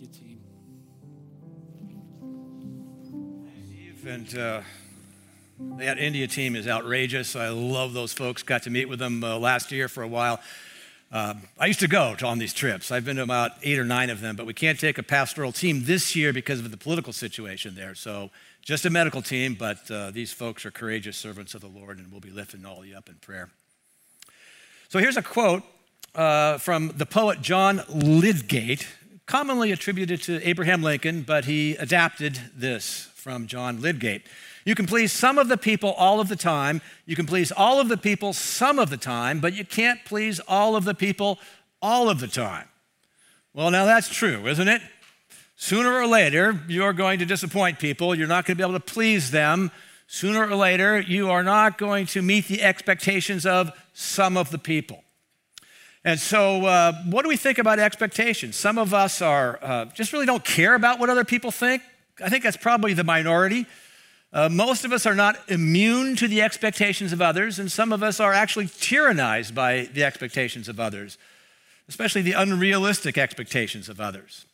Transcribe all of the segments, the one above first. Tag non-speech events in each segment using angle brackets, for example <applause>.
You, team. And uh, that India team is outrageous. I love those folks. Got to meet with them uh, last year for a while. Um, I used to go to on these trips. I've been to about eight or nine of them, but we can't take a pastoral team this year because of the political situation there. So just a medical team, but uh, these folks are courageous servants of the Lord, and we'll be lifting all you up in prayer. So here's a quote uh, from the poet John Lydgate, commonly attributed to Abraham Lincoln, but he adapted this from John Lydgate. You can please some of the people all of the time. You can please all of the people some of the time, but you can't please all of the people all of the time. Well, now that's true, isn't it? Sooner or later, you're going to disappoint people. You're not going to be able to please them. Sooner or later, you are not going to meet the expectations of some of the people. And so, uh, what do we think about expectations? Some of us are uh, just really don't care about what other people think. I think that's probably the minority. Uh, most of us are not immune to the expectations of others, and some of us are actually tyrannized by the expectations of others, especially the unrealistic expectations of others.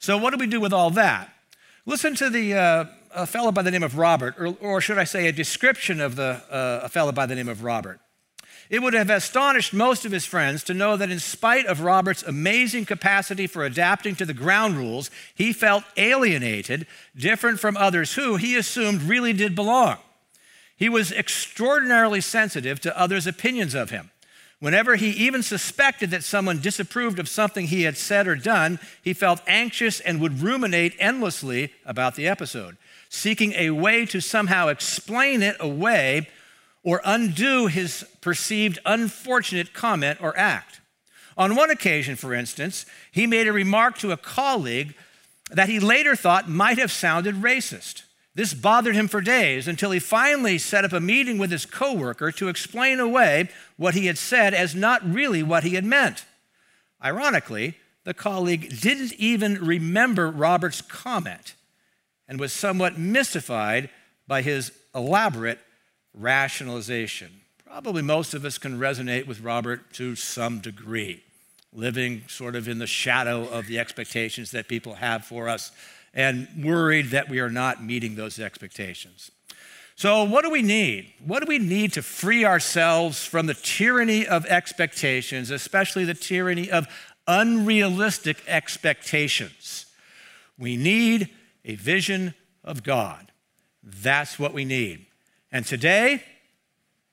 So, what do we do with all that? Listen to the, uh, a fellow by the name of Robert, or, or should I say, a description of the, uh, a fellow by the name of Robert. It would have astonished most of his friends to know that, in spite of Robert's amazing capacity for adapting to the ground rules, he felt alienated, different from others who he assumed really did belong. He was extraordinarily sensitive to others' opinions of him. Whenever he even suspected that someone disapproved of something he had said or done, he felt anxious and would ruminate endlessly about the episode, seeking a way to somehow explain it away or undo his perceived unfortunate comment or act. On one occasion, for instance, he made a remark to a colleague that he later thought might have sounded racist. This bothered him for days until he finally set up a meeting with his coworker to explain away what he had said as not really what he had meant. Ironically, the colleague didn't even remember Robert's comment and was somewhat mystified by his elaborate rationalization. Probably most of us can resonate with Robert to some degree, living sort of in the shadow of the expectations that people have for us and worried that we are not meeting those expectations. So, what do we need? What do we need to free ourselves from the tyranny of expectations, especially the tyranny of unrealistic expectations? We need a vision of God. That's what we need. And today,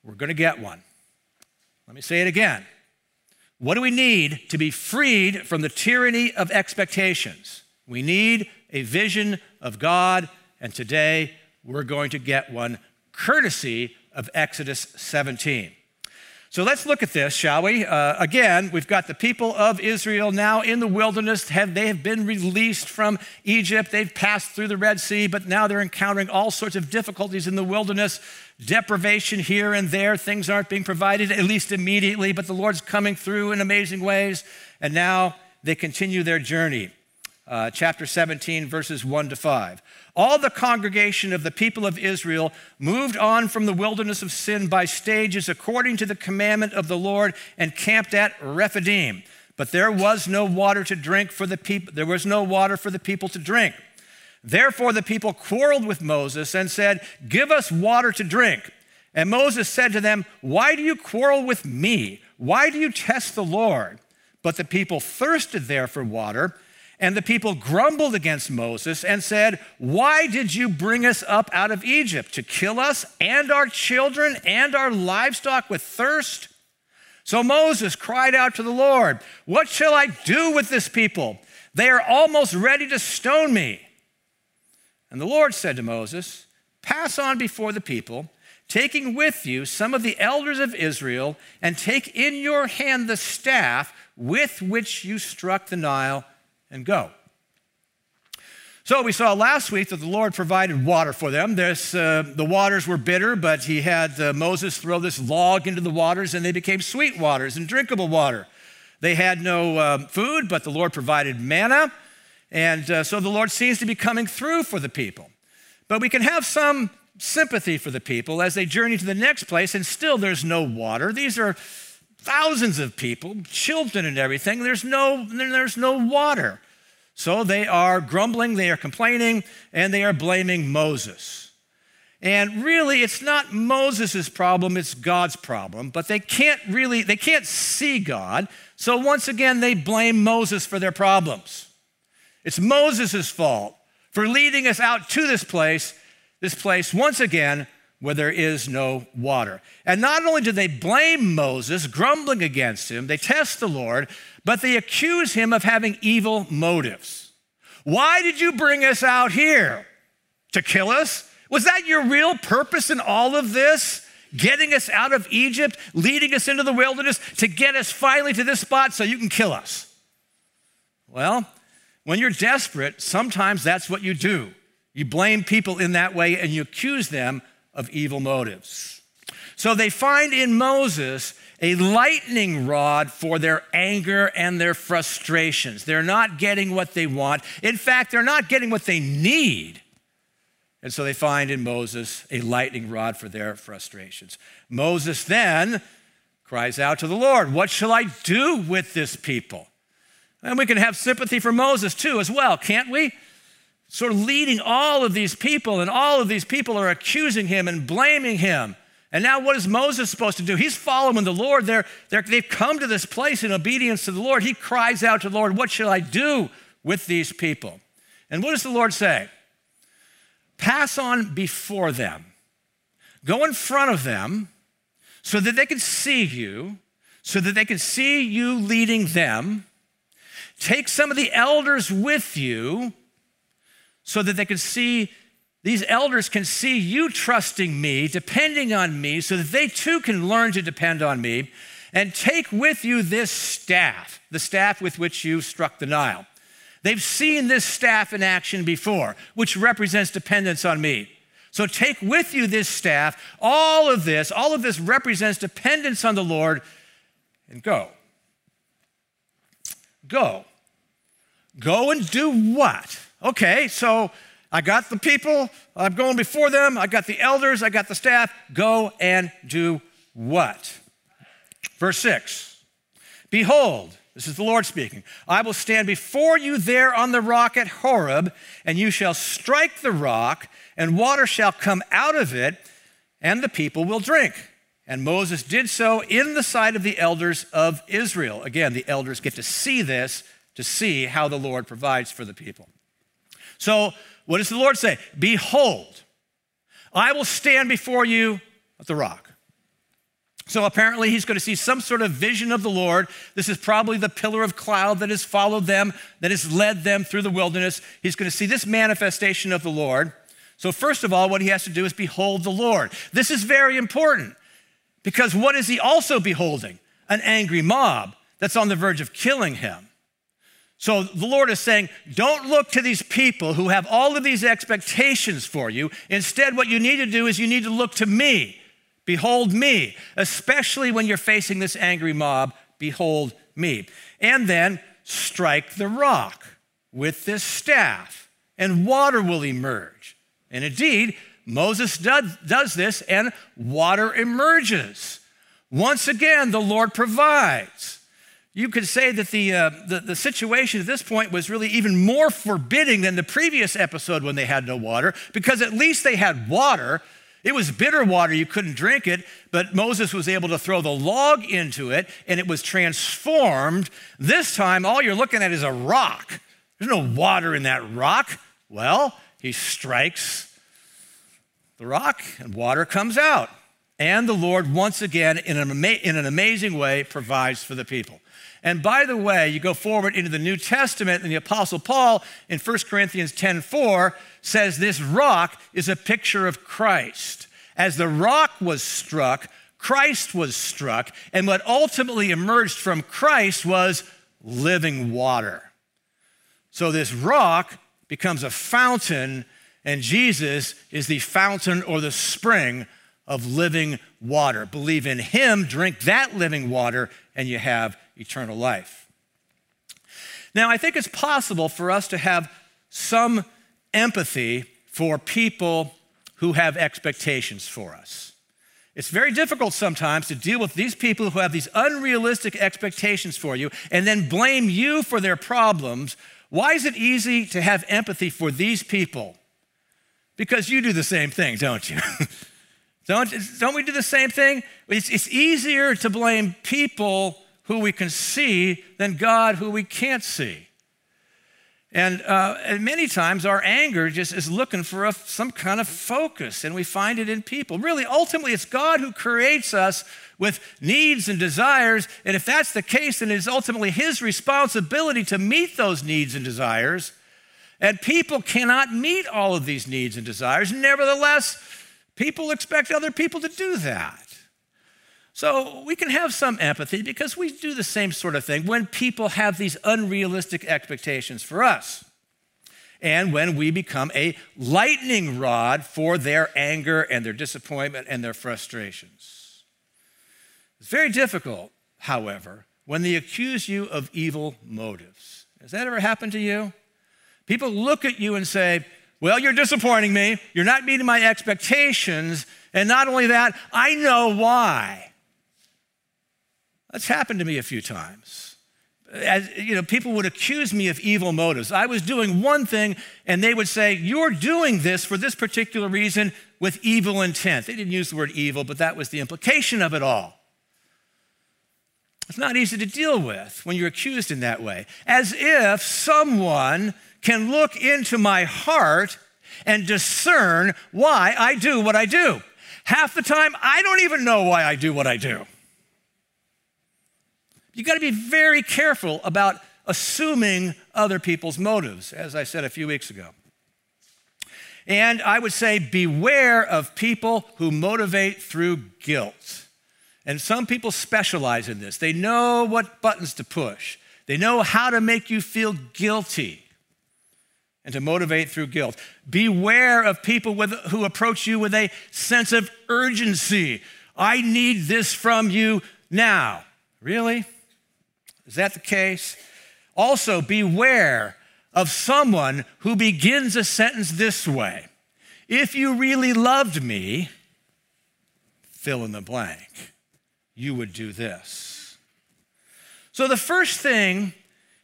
we're going to get one. Let me say it again. What do we need to be freed from the tyranny of expectations? We need a vision of God, and today we're going to get one courtesy of Exodus 17. So let's look at this, shall we? Uh, again, we've got the people of Israel now in the wilderness. Have, they have been released from Egypt. They've passed through the Red Sea, but now they're encountering all sorts of difficulties in the wilderness deprivation here and there. Things aren't being provided, at least immediately, but the Lord's coming through in amazing ways. And now they continue their journey. Uh, chapter 17, verses 1 to 5 all the congregation of the people of Israel moved on from the wilderness of sin by stages according to the commandment of the Lord and camped at Rephidim. But there was no water to drink for the people, there was no water for the people to drink. Therefore the people quarreled with Moses and said, "Give us water to drink." And Moses said to them, "Why do you quarrel with me? Why do you test the Lord?" But the people thirsted there for water. And the people grumbled against Moses and said, Why did you bring us up out of Egypt? To kill us and our children and our livestock with thirst? So Moses cried out to the Lord, What shall I do with this people? They are almost ready to stone me. And the Lord said to Moses, Pass on before the people, taking with you some of the elders of Israel, and take in your hand the staff with which you struck the Nile and go. So we saw last week that the Lord provided water for them. This, uh, the waters were bitter, but he had uh, Moses throw this log into the waters and they became sweet waters and drinkable water. They had no um, food, but the Lord provided manna. And uh, so the Lord seems to be coming through for the people. But we can have some sympathy for the people as they journey to the next place, and still there's no water. These are thousands of people, children and everything. There's no, there's no water. So they are grumbling, they are complaining, and they are blaming Moses. And really, it's not Moses' problem, it's God's problem. But they can't really, they can't see God. So once again, they blame Moses for their problems. It's Moses' fault for leading us out to this place, this place once again where there is no water. And not only do they blame Moses, grumbling against him, they test the Lord, but they accuse him of having evil motives. Why did you bring us out here? To kill us? Was that your real purpose in all of this? Getting us out of Egypt, leading us into the wilderness to get us finally to this spot so you can kill us? Well, when you're desperate, sometimes that's what you do. You blame people in that way and you accuse them of evil motives. So they find in Moses a lightning rod for their anger and their frustrations. They're not getting what they want. In fact, they're not getting what they need. And so they find in Moses a lightning rod for their frustrations. Moses then cries out to the Lord, What shall I do with this people? And we can have sympathy for Moses too, as well, can't we? sort of leading all of these people, and all of these people are accusing him and blaming him. And now, what is Moses supposed to do? He's following the Lord. They're, they're, they've come to this place in obedience to the Lord. He cries out to the Lord, What shall I do with these people? And what does the Lord say? Pass on before them, go in front of them so that they can see you, so that they can see you leading them. Take some of the elders with you so that they can see, these elders can see you trusting me, depending on me, so that they too can learn to depend on me. And take with you this staff, the staff with which you struck the Nile. They've seen this staff in action before, which represents dependence on me. So take with you this staff. All of this, all of this represents dependence on the Lord, and go. Go. Go and do what? Okay, so I got the people, I'm going before them, I got the elders, I got the staff. Go and do what? Verse 6 Behold, this is the Lord speaking. I will stand before you there on the rock at Horeb, and you shall strike the rock, and water shall come out of it, and the people will drink. And Moses did so in the sight of the elders of Israel. Again, the elders get to see this, to see how the Lord provides for the people. So, what does the Lord say? Behold, I will stand before you at the rock. So apparently, he's going to see some sort of vision of the Lord. This is probably the pillar of cloud that has followed them, that has led them through the wilderness. He's going to see this manifestation of the Lord. So, first of all, what he has to do is behold the Lord. This is very important because what is he also beholding? An angry mob that's on the verge of killing him. So the Lord is saying, don't look to these people who have all of these expectations for you. Instead, what you need to do is you need to look to me. Behold me, especially when you're facing this angry mob. Behold me. And then strike the rock with this staff, and water will emerge. And indeed, Moses does, this, and water emerges. Once again, the Lord provides you could say that the, uh, the, the, situation at this point was really even more forbidding than the previous episode when they had no water, because at least they had water. It was bitter water, you couldn't drink it, but Moses was able to throw the log into it and it was transformed. This time, all you're looking at is a rock. There's no water in that rock. Well, he strikes the rock and water comes out. And the Lord, once again, in an, ama- in an amazing way, provides for the people. And by the way, you go forward into the New Testament, and the Apostle Paul in 1 Corinthians 10 4 says this rock is a picture of Christ. As the rock was struck, Christ was struck, and what ultimately emerged from Christ was living water. So this rock becomes a fountain, and Jesus is the fountain or the spring of living water. Believe in Him, drink that living water, and you have eternal life. Now, I think it's possible for us to have some empathy for people who have expectations for us. It's very difficult sometimes to deal with these people who have these unrealistic expectations for you and then blame you for their problems Why is it easy to have empathy for these people? Because you do the same thing, don't you? <laughs> don't, don't we do the same thing? It's, it's easier to blame people who we can see than God who we can't see. And, uh, and many times our anger just is looking for a, some kind of focus, and we find it in people. Really, ultimately, it's God who creates us with needs and desires. And if that's the case, then it's ultimately His responsibility to meet those needs and desires. And people cannot meet all of these needs and desires. Nevertheless, people expect other people to do that. So we can have some empathy because we do the same sort of thing when people have these unrealistic expectations for us. And when we become a lightning rod for their anger and their disappointment and their frustrations. It's very difficult, however, when they accuse you of evil motives. Has that ever happened to you? People look at you and say, Well, you're disappointing me. You're not meeting my expectations. And not only that, I know why. That's happened to me a few times. As, you know, people would accuse me of evil motives. I was doing one thing, and they would say, You're doing this for this particular reason with evil intent. They didn't use the word evil, but that was the implication of it all. It's not easy to deal with when you're accused in that way. As if someone can look into my heart and discern why I do what I do. Half the time, I don't even know why I do what I do. You got to be very careful about assuming other people's motives, as I said a few weeks ago. And I would say, beware of people who motivate through guilt. And some people specialize in this. They know what buttons to push, they know how to make you feel guilty and to motivate through guilt. Beware of people with, who approach you with a sense of urgency. I need this from you now. Really? Is that the case? Also, beware of someone who begins a sentence this way If you really loved me, fill in the blank, you would do this. So, the first thing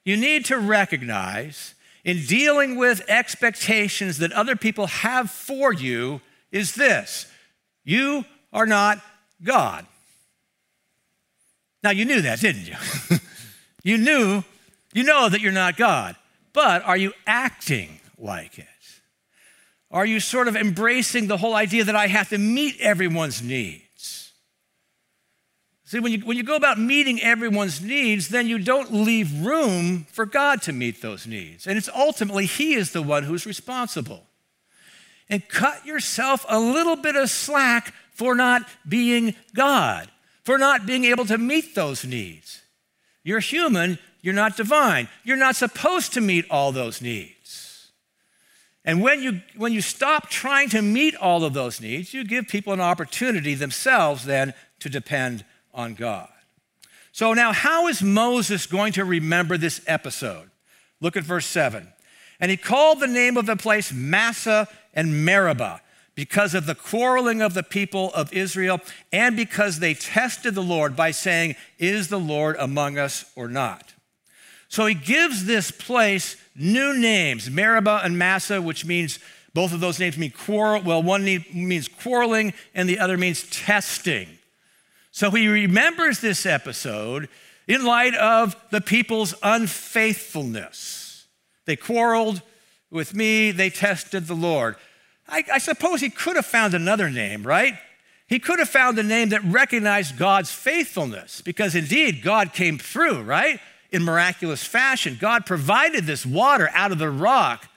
you need to recognize in dealing with expectations that other people have for you is this you are not God. Now, you knew that, didn't you? <laughs> You knew, you know that you're not God, but are you acting like it? Are you sort of embracing the whole idea that I have to meet everyone's needs? See, when you, when you go about meeting everyone's needs, then you don't leave room for God to meet those needs. And it's ultimately He is the one who's responsible. And cut yourself a little bit of slack for not being God, for not being able to meet those needs. You're human, you're not divine. You're not supposed to meet all those needs. And when you, when you stop trying to meet all of those needs, you give people an opportunity themselves then to depend on God. So now, how is Moses going to remember this episode? Look at verse 7. And he called the name of the place Massah and Meribah because of the quarreling of the people of Israel and because they tested the Lord by saying, Is the Lord among us or not? So he gives this place new names, Meribah and Massah, which means both of those names mean quarrel. Well, one means quarreling and the other means testing. So he remembers this episode in light of the people's unfaithfulness. They quarreled with me, they tested the Lord. I, I suppose he could have found another name, right? He could have found a name that recognized God's faithfulness because indeed God came through, right? In miraculous fashion. God provided this water out of the rock.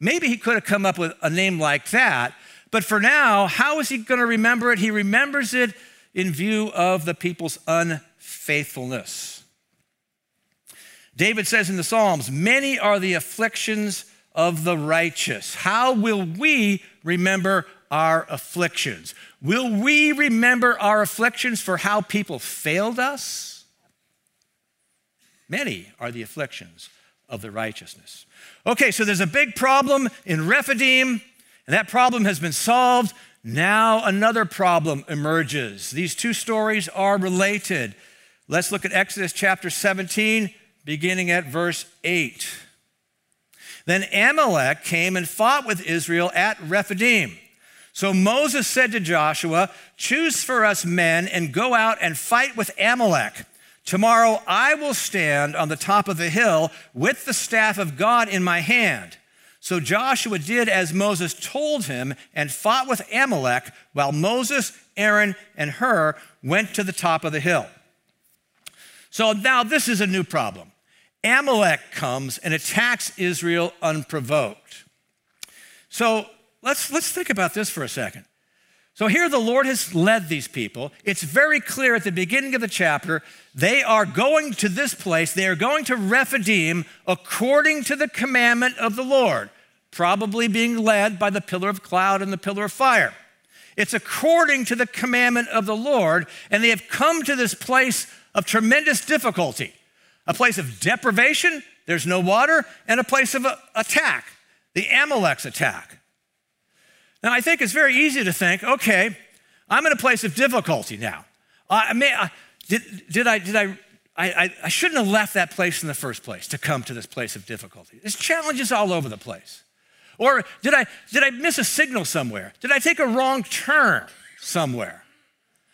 Maybe he could have come up with a name like that. But for now, how is he going to remember it? He remembers it in view of the people's unfaithfulness. David says in the Psalms, Many are the afflictions of the righteous. How will we remember our afflictions? Will we remember our afflictions for how people failed us? Many are the afflictions of the righteousness. Okay, so there's a big problem in Rephidim, and that problem has been solved. Now another problem emerges. These two stories are related. Let's look at Exodus chapter 17, beginning at verse 8. Then Amalek came and fought with Israel at Rephidim. So Moses said to Joshua, Choose for us men and go out and fight with Amalek. Tomorrow I will stand on the top of the hill with the staff of God in my hand. So Joshua did as Moses told him and fought with Amalek while Moses, Aaron, and Hur went to the top of the hill. So now this is a new problem. Amalek comes and attacks Israel unprovoked. So let's, let's think about this for a second. So here the Lord has led these people. It's very clear at the beginning of the chapter, they are going to this place. They are going to Rephidim according to the commandment of the Lord, probably being led by the pillar of cloud and the pillar of fire. It's according to the commandment of the Lord, and they have come to this place of tremendous difficulty, a place of deprivation, there's no water, and a place of attack, the Amalek's attack. Now, I think it's very easy to think, okay, I'm in a place of difficulty now. I may, I, did, did I, did I, I, I shouldn't have left that place in the first place to come to this place of difficulty. There's challenges all over the place. Or did I, did I miss a signal somewhere? Did I take a wrong turn somewhere?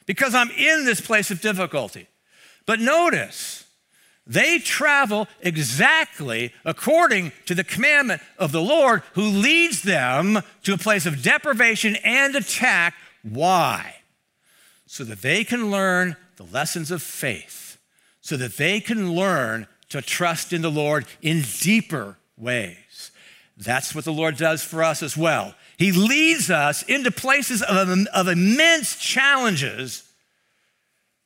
Because I'm in this place of difficulty. But notice, they travel exactly according to the commandment of the Lord who leads them to a place of deprivation and attack. Why? So that they can learn the lessons of faith, so that they can learn to trust in the Lord in deeper ways. That's what the Lord does for us as well. He leads us into places of, of immense challenges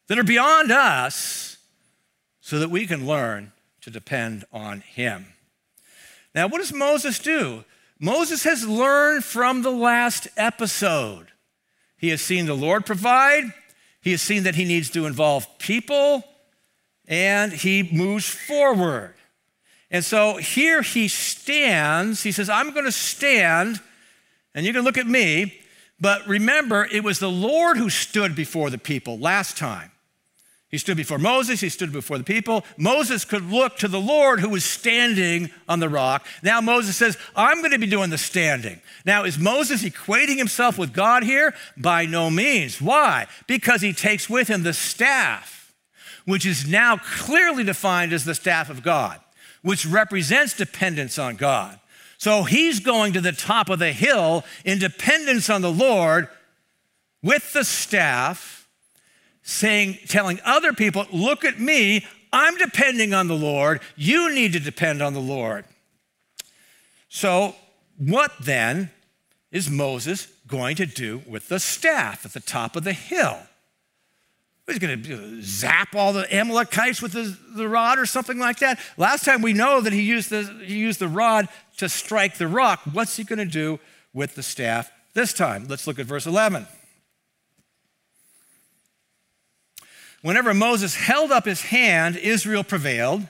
that are beyond us so that we can learn to depend on Him. Now, what does Moses do? Moses has learned from the last episode. He has seen the Lord provide, he has seen that he needs to involve people, and he moves forward. And so here he stands. He says, I'm going to stand, and you can look at me. But remember, it was the Lord who stood before the people last time. He stood before Moses, he stood before the people. Moses could look to the Lord who was standing on the rock. Now Moses says, I'm going to be doing the standing. Now, is Moses equating himself with God here? By no means. Why? Because he takes with him the staff, which is now clearly defined as the staff of God, which represents dependence on God. So he's going to the top of the hill in dependence on the Lord with the staff saying, telling other people, look at me, I'm depending on the Lord. You need to depend on the Lord. So, what then is Moses going to do with the staff at the top of the hill? He's going to zap all the Amalekites with the, the, rod or something like that. Last time we know that he used, the, he used the rod to strike the rock. What's he going to do with the staff this time? Let's look at verse 11. Whenever Moses held up his hand, Israel prevailed.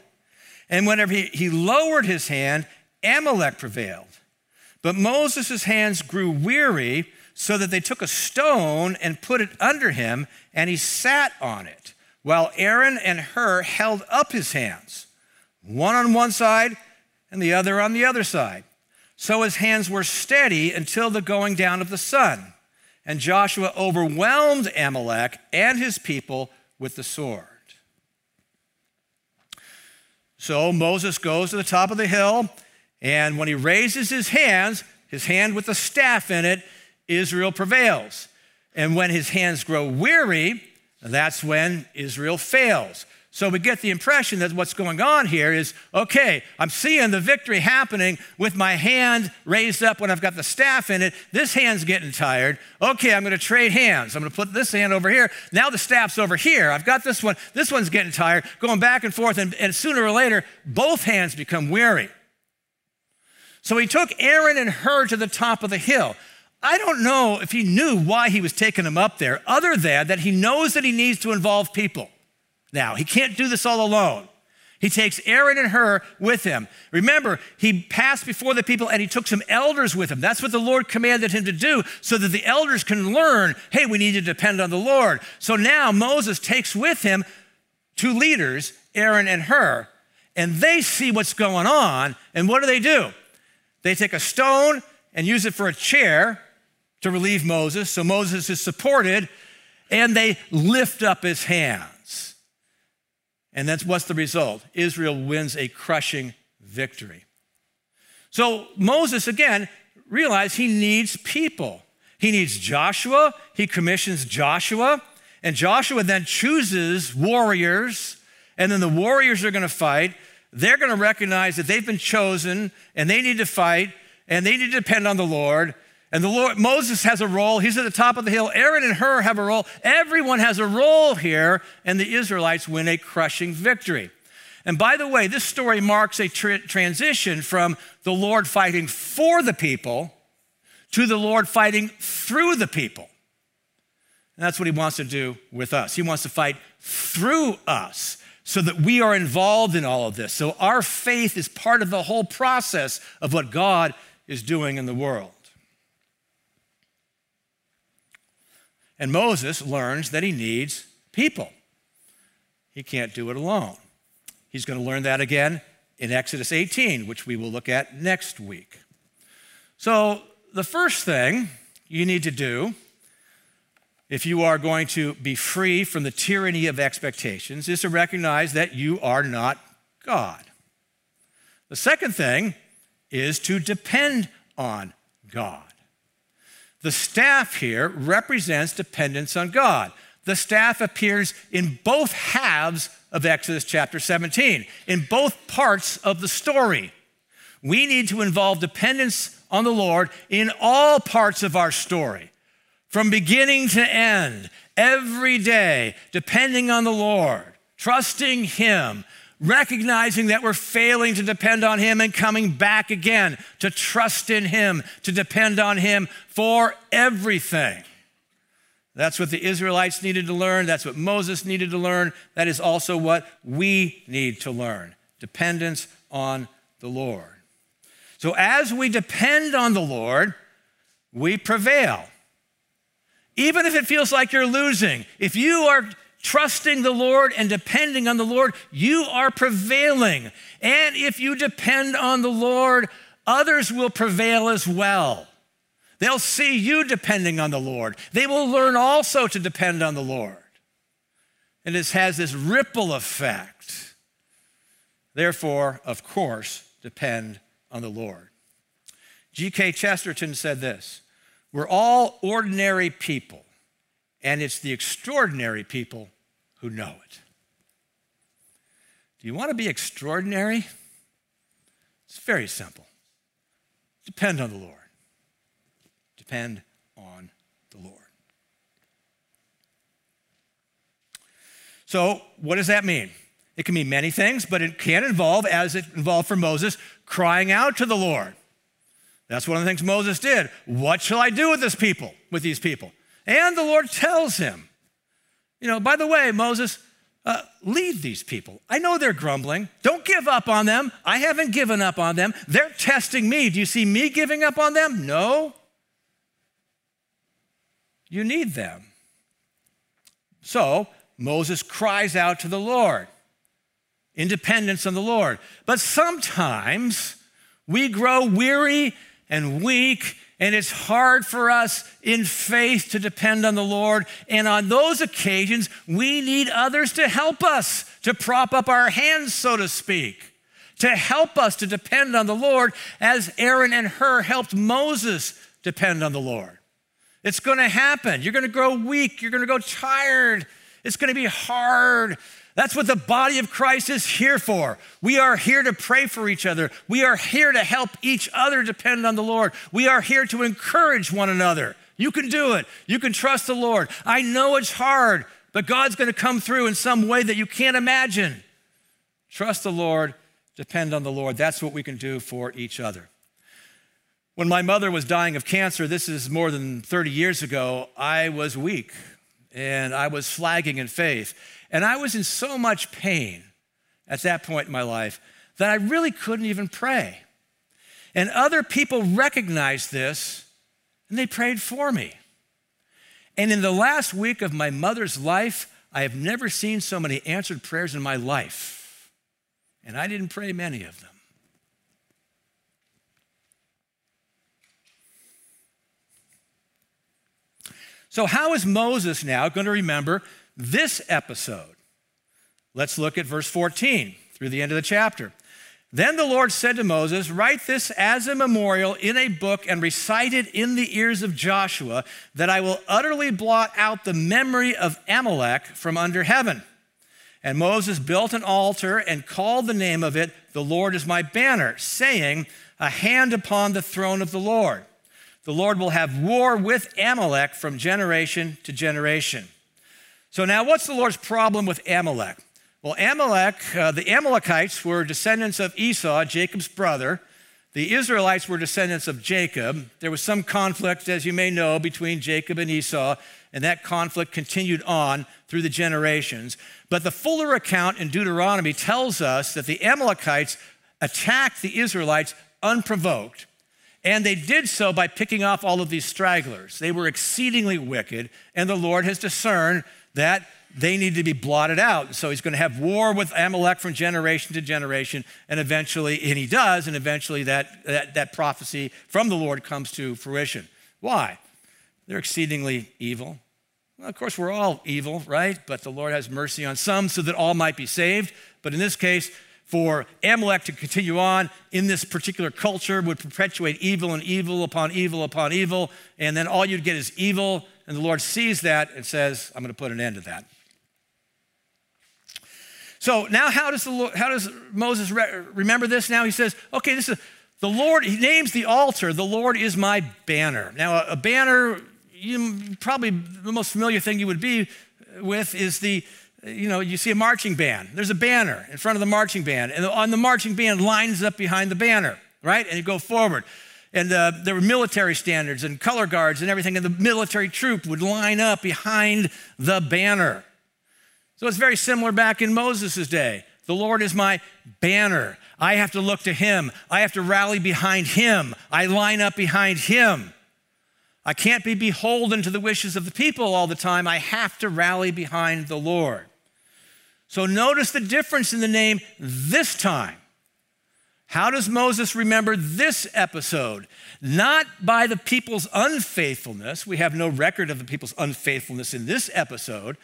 And whenever he, he lowered his hand, Amalek prevailed. But Moses' hands grew weary, so that they took a stone and put it under him, and he sat on it, while Aaron and Hur held up his hands, one on one side and the other on the other side. So his hands were steady until the going down of the sun. And Joshua overwhelmed Amalek and his people with the sword. So Moses goes to the top of the hill, and when he raises his hands, his hand with the staff in it, Israel prevails. And when his hands grow weary, that's when Israel fails. So we get the impression that what's going on here is okay, I'm seeing the victory happening with my hand raised up when I've got the staff in it. This hand's getting tired. Okay, I'm going to trade hands. I'm going to put this hand over here. Now the staff's over here. I've got this one. This one's getting tired, going back and forth. And, and sooner or later, both hands become weary. So he took Aaron and Hur to the top of the hill. I don't know if he knew why he was taking them up there, other than that he knows that he needs to involve people now. He can't do this all alone. He takes Aaron and Hur with him. Remember, he passed before the people and he took some elders with him. That's what the Lord commanded him to do so that the elders can learn hey, we need to depend on the Lord. So now Moses takes with him two leaders, Aaron and Hur, and they see what's going on. And what do they do? They take a stone and use it for a chair to relieve Moses. So Moses is supported, and they lift up his hands. And that's what's the result? Israel wins a crushing victory. So Moses, again, realized he needs people. He needs Joshua. He commissions Joshua. And Joshua then chooses warriors, and then the warriors are going to fight. They're going to recognize that they've been chosen and they need to fight and they need to depend on the Lord. And the Lord, Moses has a role. He's at the top of the hill. Aaron and Hur have a role. Everyone has a role here, and the Israelites win a crushing victory. And by the way, this story marks a tra- transition from the Lord fighting for the people to the Lord fighting through the people. And that's what he wants to do with us. He wants to fight through us so that we are involved in all of this. So our faith is part of the whole process of what God is doing in the world. And Moses learns that he needs people. He can't do it alone. He's going to learn that again in Exodus 18, which we will look at next week. So, the first thing you need to do if you are going to be free from the tyranny of expectations is to recognize that you are not God. The second thing is to depend on God. The staff here represents dependence on God. The staff appears in both halves of Exodus chapter 17, in both parts of the story. We need to involve dependence on the Lord in all parts of our story, from beginning to end, every day, depending on the Lord, trusting Him, recognizing that we're failing to depend on Him and coming back again to trust in Him, to depend on Him for everything. That's what the Israelites needed to learn. That's what Moses needed to learn. That is also what we need to learn dependence on the Lord. So, as we depend on the Lord, we prevail. Even if it feels like you're losing, if you are trusting the Lord and depending on the Lord, you are prevailing. And if you depend on the Lord, others will prevail as well. They'll see you depending on the Lord. They will learn also to depend on the Lord. And it has this ripple effect. Therefore, of course, depend on the Lord. G.K. Chesterton said this We're all ordinary people and it's the extraordinary people who know it. Do you want to be extraordinary? It's very simple. Depend on the Lord. Depend on the Lord. So, what does that mean? It can mean many things, but it can involve, as it involved for Moses, crying out to the Lord. That's one of the things Moses did. What shall I do with this people, with these people? And the Lord tells him, you know, by the way, Moses, uh, lead these people. I know they're grumbling. Don't give up on them. I haven't given up on them. They're testing me. Do you see me giving up on them? No. You need them. So Moses cries out to the Lord, independence on the Lord. But sometimes we grow weary and weak and it's hard for us in faith to depend on the Lord. And on those occasions, we need others to help us, to prop up our hands, so to speak, to help us to depend on the Lord as Aaron and Hur helped Moses depend on the Lord. It's going to happen. You're going to grow weak. You're going to go tired. It's going to be hard. That's what the body of Christ is here for. We are here to pray for each other. We are here to help each other depend on the Lord. We are here to encourage one another. You can do it. You can trust the Lord. I know it's hard, but God's going to come through in some way that you can't imagine. Trust the Lord, depend on the Lord. That's what we can do for each other. When my mother was dying of cancer, this is more than 30 years ago, I was weak and I was flagging in faith. And I was in so much pain at that point in my life that I really couldn't even pray. And other people recognized this and they prayed for me. And in the last week of my mother's life, I have never seen so many answered prayers in my life. And I didn't pray many of them. So, how is Moses now going to remember this episode? Let's look at verse 14 through the end of the chapter. Then the Lord said to Moses, Write this as a memorial in a book and recite it in the ears of Joshua, that I will utterly blot out the memory of Amalek from under heaven. And Moses built an altar and called the name of it, The Lord is my banner, saying, A hand upon the throne of the Lord. The Lord will have war with Amalek from generation to generation. So, now what's the Lord's problem with Amalek? Well, Amalek, uh, the Amalekites were descendants of Esau, Jacob's brother. The Israelites were descendants of Jacob. There was some conflict, as you may know, between Jacob and Esau, and that conflict continued on through the generations. But the fuller account in Deuteronomy tells us that the Amalekites attacked the Israelites unprovoked. And they did so by picking off all of these stragglers. They were exceedingly wicked, and the Lord has discerned that they need to be blotted out. So he's going to have war with Amalek from generation to generation, and eventually, and he does, and eventually that, that, that prophecy from the Lord comes to fruition. Why? They're exceedingly evil. Well, of course, we're all evil, right? But the Lord has mercy on some so that all might be saved. But in this case, for Amalek to continue on in this particular culture would perpetuate evil and evil upon evil upon evil, and then all you'd get is evil. And the Lord sees that and says, I'm going to put an end to that. So now, how does, the, Lord, how does Moses re- remember this? Now he says, okay, this is the Lord, he names the altar, the Lord is my banner. Now, a, a banner, you, probably the most familiar thing you would be with is the, you know, you see a marching band. There's a banner in front of the marching band, and on the marching band lines up behind the banner, right? And you go forward. And uh, there were military standards and color guards and everything, and the military troop would line up behind the banner. So it's very similar back in Moses' day. The Lord is my banner. I have to look to him. I have to rally behind him. I line up behind him. I can't be beholden to the wishes of the people all the time. I have to rally behind the Lord. So notice the difference in the name this time. How does Moses remember this episode? Not by the people's unfaithfulness. We have no record of the people's unfaithfulness in this episode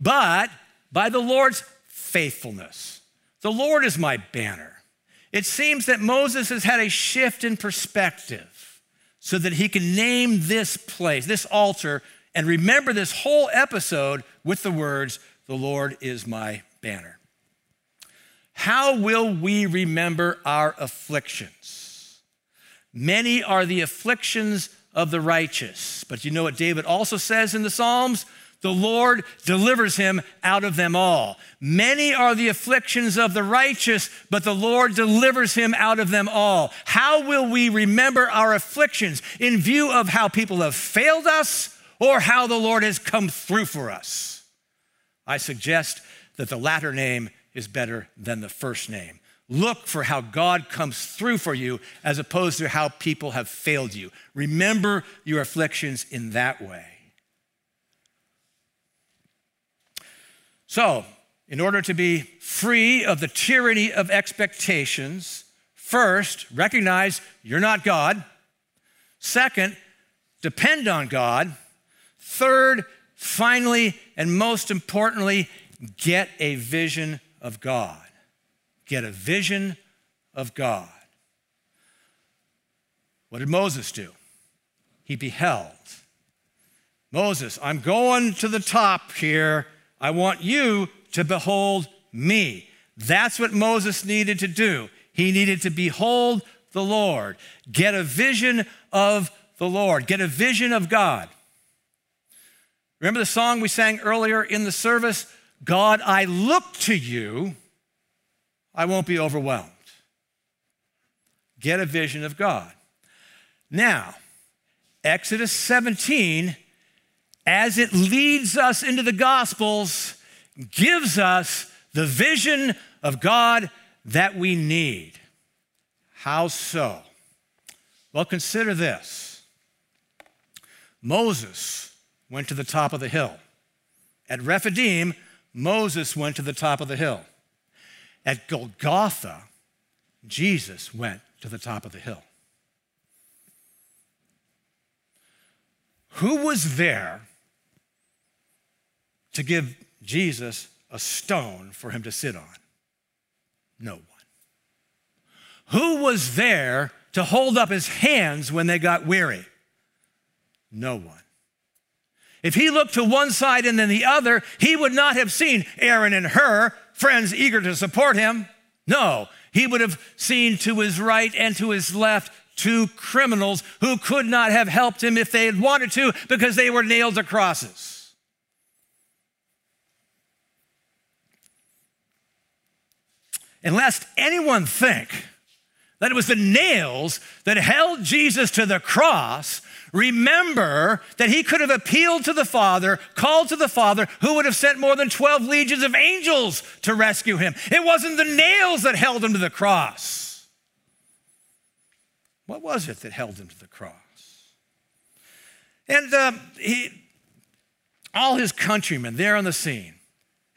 but by the Lord's faithfulness. The Lord is my banner. It seems that Moses has had a shift in perspective so that he can name this place, this altar, and remember this whole episode with the words, The Lord is my banner. How will we remember our afflictions? Many are the afflictions of the righteous. But you know what David also says in the Psalms? The Lord delivers him out of them all. Many are the afflictions of the righteous, but the Lord delivers him out of them all. How will we remember our afflictions in view of how people have failed us or how the Lord has come through for us? I suggest that the latter name is better than the first name. Look for how God comes through for you as opposed to how people have failed you. Remember your afflictions in that way. So, in order to be free of the tyranny of expectations, first, recognize you're not God. Second, depend on God. Third, finally, and most importantly, get a vision of God. Get a vision of God. What did Moses do? He beheld. Moses, I'm going to the top here I want you to behold me. That's what Moses needed to do. He needed to behold the Lord, get a vision of the Lord, get a vision of God. Remember the song we sang earlier in the service? God, I look to you, I won't be overwhelmed. Get a vision of God. Now, Exodus 17 as it leads us into the Gospels, gives us the vision of God that we need. How so? Well, consider this Moses went to the top of the hill. At Rephidim, Moses went to the top of the hill. At Golgotha, Jesus went to the top of the hill. Who was there to give Jesus a stone for him to sit on? No one. Who was there to hold up his hands when they got weary? No one. If he looked to one side and then the other, he would not have seen Aaron and Hur friends eager to support him. No, he would have seen to his right and to his left two criminals who could not have helped him if they had wanted to because they were nailed to crosses. And lest anyone think that it was the nails that held Jesus to the cross, remember that he could have appealed to the Father, called to the Father, who would have sent more than 12 legions of angels to rescue him. It wasn't the nails that held him to the cross. What was it that held him to the cross? And um, he, all his countrymen there on the scene,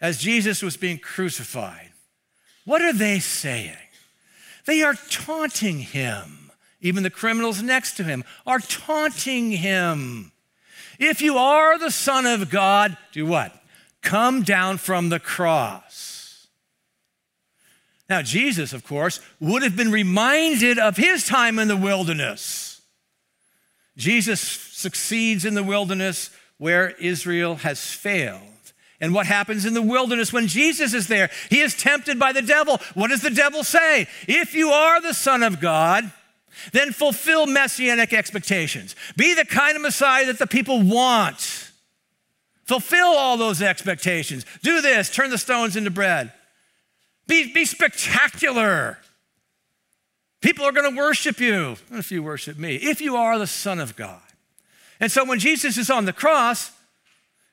as Jesus was being crucified, what are they saying? They are taunting him. Even the criminals next to him are taunting him. If you are the Son of God, do what? Come down from the cross. Now, Jesus, of course, would have been reminded of his time in the wilderness. Jesus succeeds in the wilderness where Israel has failed. And what happens in the wilderness when Jesus is there? He is tempted by the devil. What does the devil say? If you are the Son of God, then fulfill messianic expectations. Be the kind of Messiah that the people want. Fulfill all those expectations. Do this, turn the stones into bread. Be, be spectacular. People are going to worship you. If you worship me, if you are the Son of God. And so when Jesus is on the cross,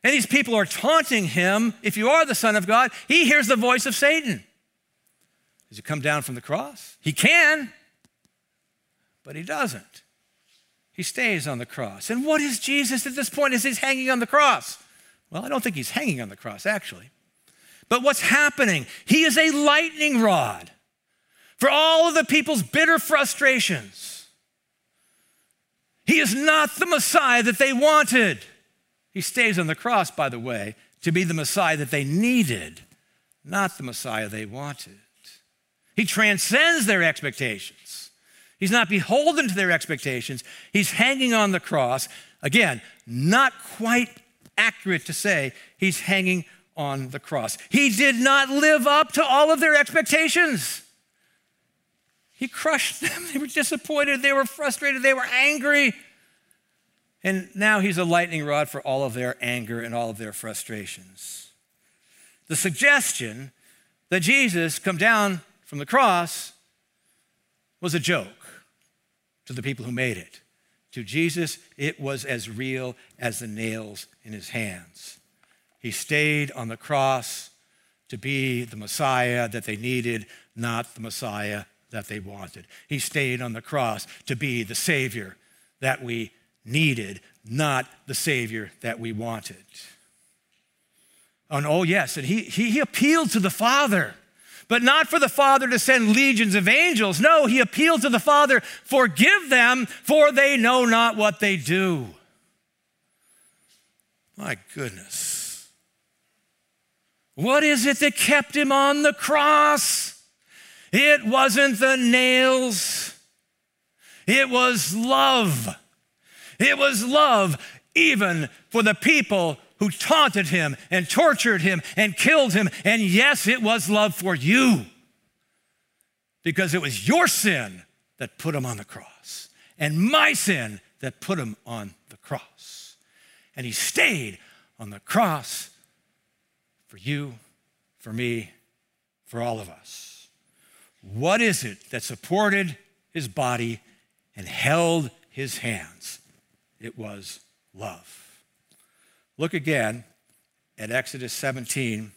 and these people are taunting him, if you are the Son of God, he hears the voice of Satan. Does he come down from the cross? He can, but he doesn't. He stays on the cross. And what is Jesus at this point as he's hanging on the cross? Well, I don't think he's hanging on the cross, actually. But what's happening? He is a lightning rod for all of the people's bitter frustrations. He is not the Messiah that they wanted. He stays on the cross, by the way, to be the Messiah that they needed, not the Messiah they wanted. He transcends their expectations. He's not beholden to their expectations. He's hanging on the cross. Again, not quite accurate to say he's hanging on the cross. He did not live up to all of their expectations. He crushed them. <laughs> They were disappointed. They were frustrated. They were angry. And now he's a lightning rod for all of their anger and all of their frustrations. The suggestion that Jesus come down from the cross was a joke to the people who made it. To Jesus, it was as real as the nails in his hands. He stayed on the cross to be the Messiah that they needed, not the Messiah that they wanted. He stayed on the cross to be the Savior that we needed, not the Savior that we wanted. And oh, yes, and he, he, he appealed to the Father, but not for the Father to send legions of angels. No, he appealed to the Father, forgive them, for they know not what they do. My goodness. What is it that kept him on the cross? It wasn't the nails, it was love. It was love even for the people who taunted him and tortured him and killed him. And yes, it was love for you because it was your sin that put him on the cross and my sin that put him on the cross. And he stayed on the cross for you, for me, for all of us. What is it that supported his body and held his hands? It was love. Look again at Exodus 17,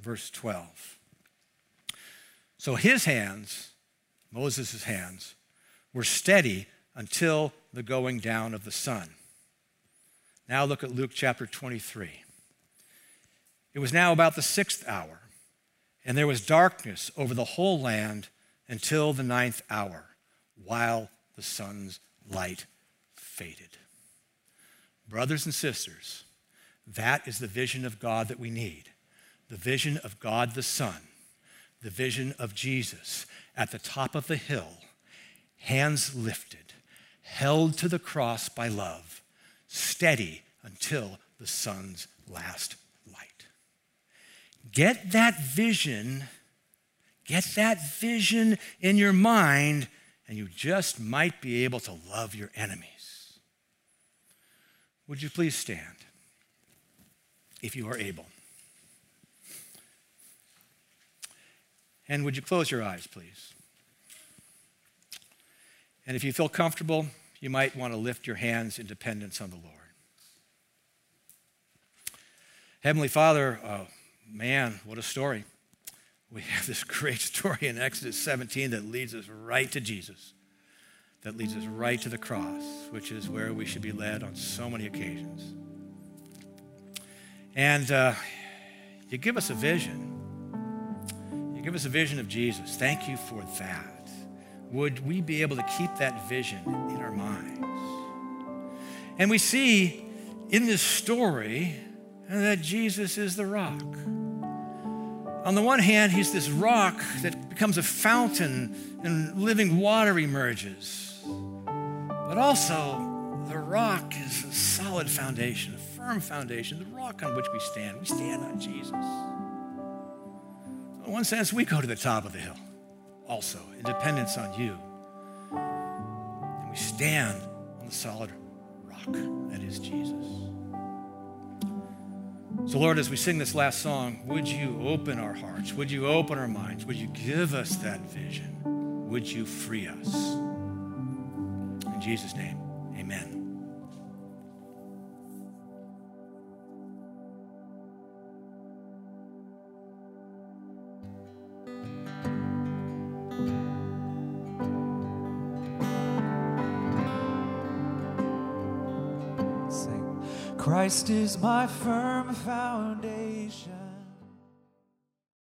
verse 12. So his hands, Moses' hands, were steady until the going down of the sun. Now look at Luke chapter 23. It was now about the sixth hour, and there was darkness over the whole land until the ninth hour, while the sun's light faded. Brothers and sisters, that is the vision of God that we need the vision of God the Son, the vision of Jesus at the top of the hill, hands lifted, held to the cross by love, steady until the sun's last light. Get that vision, get that vision in your mind, and you just might be able to love your enemies. Would you please stand if you are able? And would you close your eyes, please? And if you feel comfortable, you might want to lift your hands in dependence on the Lord. Heavenly Father, oh, man, what a story. We have this great story in Exodus 17 that leads us right to Jesus, that leads us right to the cross, which is where we should be led on so many occasions. And uh, you give us a vision. You give us a vision of Jesus. Thank you for that. Would we be able to keep that vision in our minds? And we see in this story that Jesus is the rock. On the one hand, he's this rock that becomes a fountain and living water emerges. But also, the rock is a solid foundation, a firm foundation, the rock on which we stand. We stand on Jesus. In one sense, we go to the top of the hill also, in dependence on you. And we stand on the solid rock that is Jesus. So, Lord, as we sing this last song, would you open our hearts? Would you open our minds? Would you give us that vision? Would you free us? In Jesus' name, amen. Christ is my firm foundation.